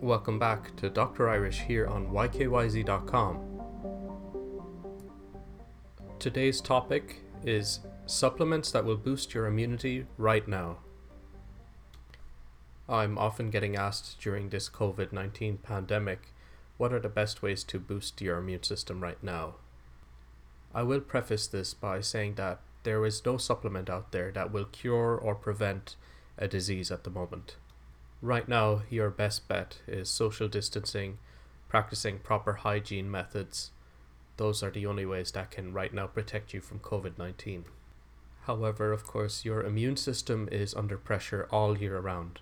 Welcome back to Dr. Irish here on ykyz.com. Today's topic is supplements that will boost your immunity right now. I'm often getting asked during this COVID 19 pandemic what are the best ways to boost your immune system right now. I will preface this by saying that there is no supplement out there that will cure or prevent a disease at the moment. Right now, your best bet is social distancing, practicing proper hygiene methods. Those are the only ways that can right now protect you from COVID 19. However, of course, your immune system is under pressure all year round,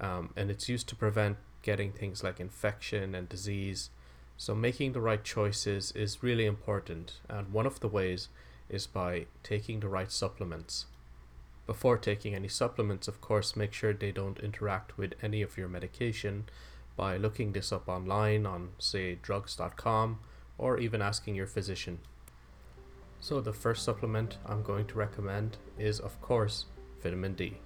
um, and it's used to prevent getting things like infection and disease. So, making the right choices is really important, and one of the ways is by taking the right supplements. Before taking any supplements, of course, make sure they don't interact with any of your medication by looking this up online on, say, drugs.com or even asking your physician. So, the first supplement I'm going to recommend is, of course, vitamin D.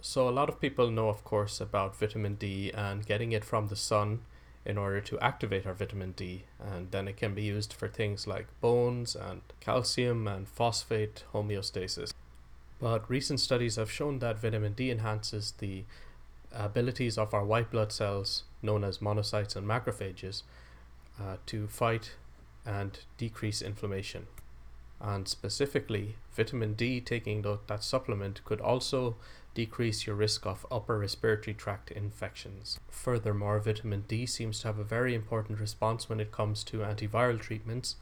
So, a lot of people know, of course, about vitamin D and getting it from the sun in order to activate our vitamin D, and then it can be used for things like bones and calcium and phosphate homeostasis. But recent studies have shown that vitamin D enhances the abilities of our white blood cells, known as monocytes and macrophages, uh, to fight and decrease inflammation. And specifically, vitamin D taking that supplement could also decrease your risk of upper respiratory tract infections. Furthermore, vitamin D seems to have a very important response when it comes to antiviral treatments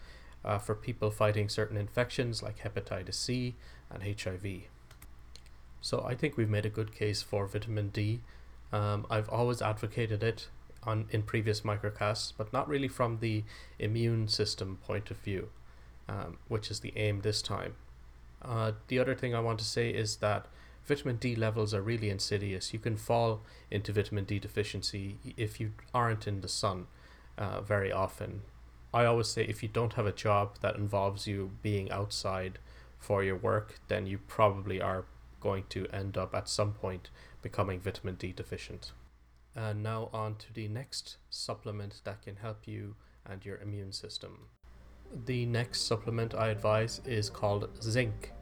uh, for people fighting certain infections like hepatitis C and HIV. So I think we've made a good case for vitamin D. Um, I've always advocated it on in previous microcasts, but not really from the immune system point of view, um, which is the aim this time. Uh, the other thing I want to say is that vitamin D levels are really insidious. You can fall into vitamin D deficiency if you aren't in the sun uh, very often. I always say if you don't have a job that involves you being outside for your work, then you probably are going to end up at some point becoming vitamin D deficient. And now on to the next supplement that can help you and your immune system. The next supplement I advise is called zinc.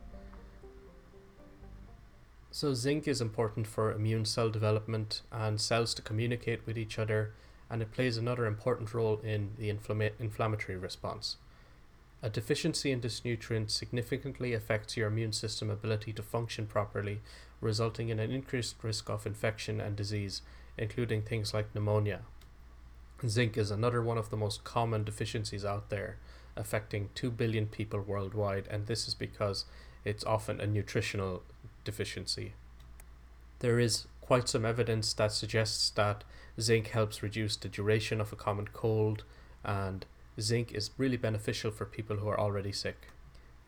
So, zinc is important for immune cell development and cells to communicate with each other, and it plays another important role in the inflama- inflammatory response. A deficiency in this nutrient significantly affects your immune system ability to function properly, resulting in an increased risk of infection and disease, including things like pneumonia. Zinc is another one of the most common deficiencies out there, affecting 2 billion people worldwide, and this is because it's often a nutritional deficiency. There is quite some evidence that suggests that zinc helps reduce the duration of a common cold, and zinc is really beneficial for people who are already sick.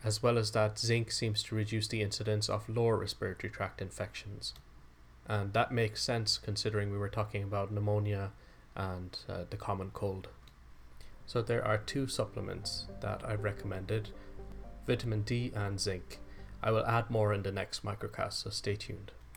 As well as that, zinc seems to reduce the incidence of lower respiratory tract infections. And that makes sense considering we were talking about pneumonia and uh, the common cold. So there are two supplements that I've recommended vitamin D and zinc. I will add more in the next microcast, so stay tuned.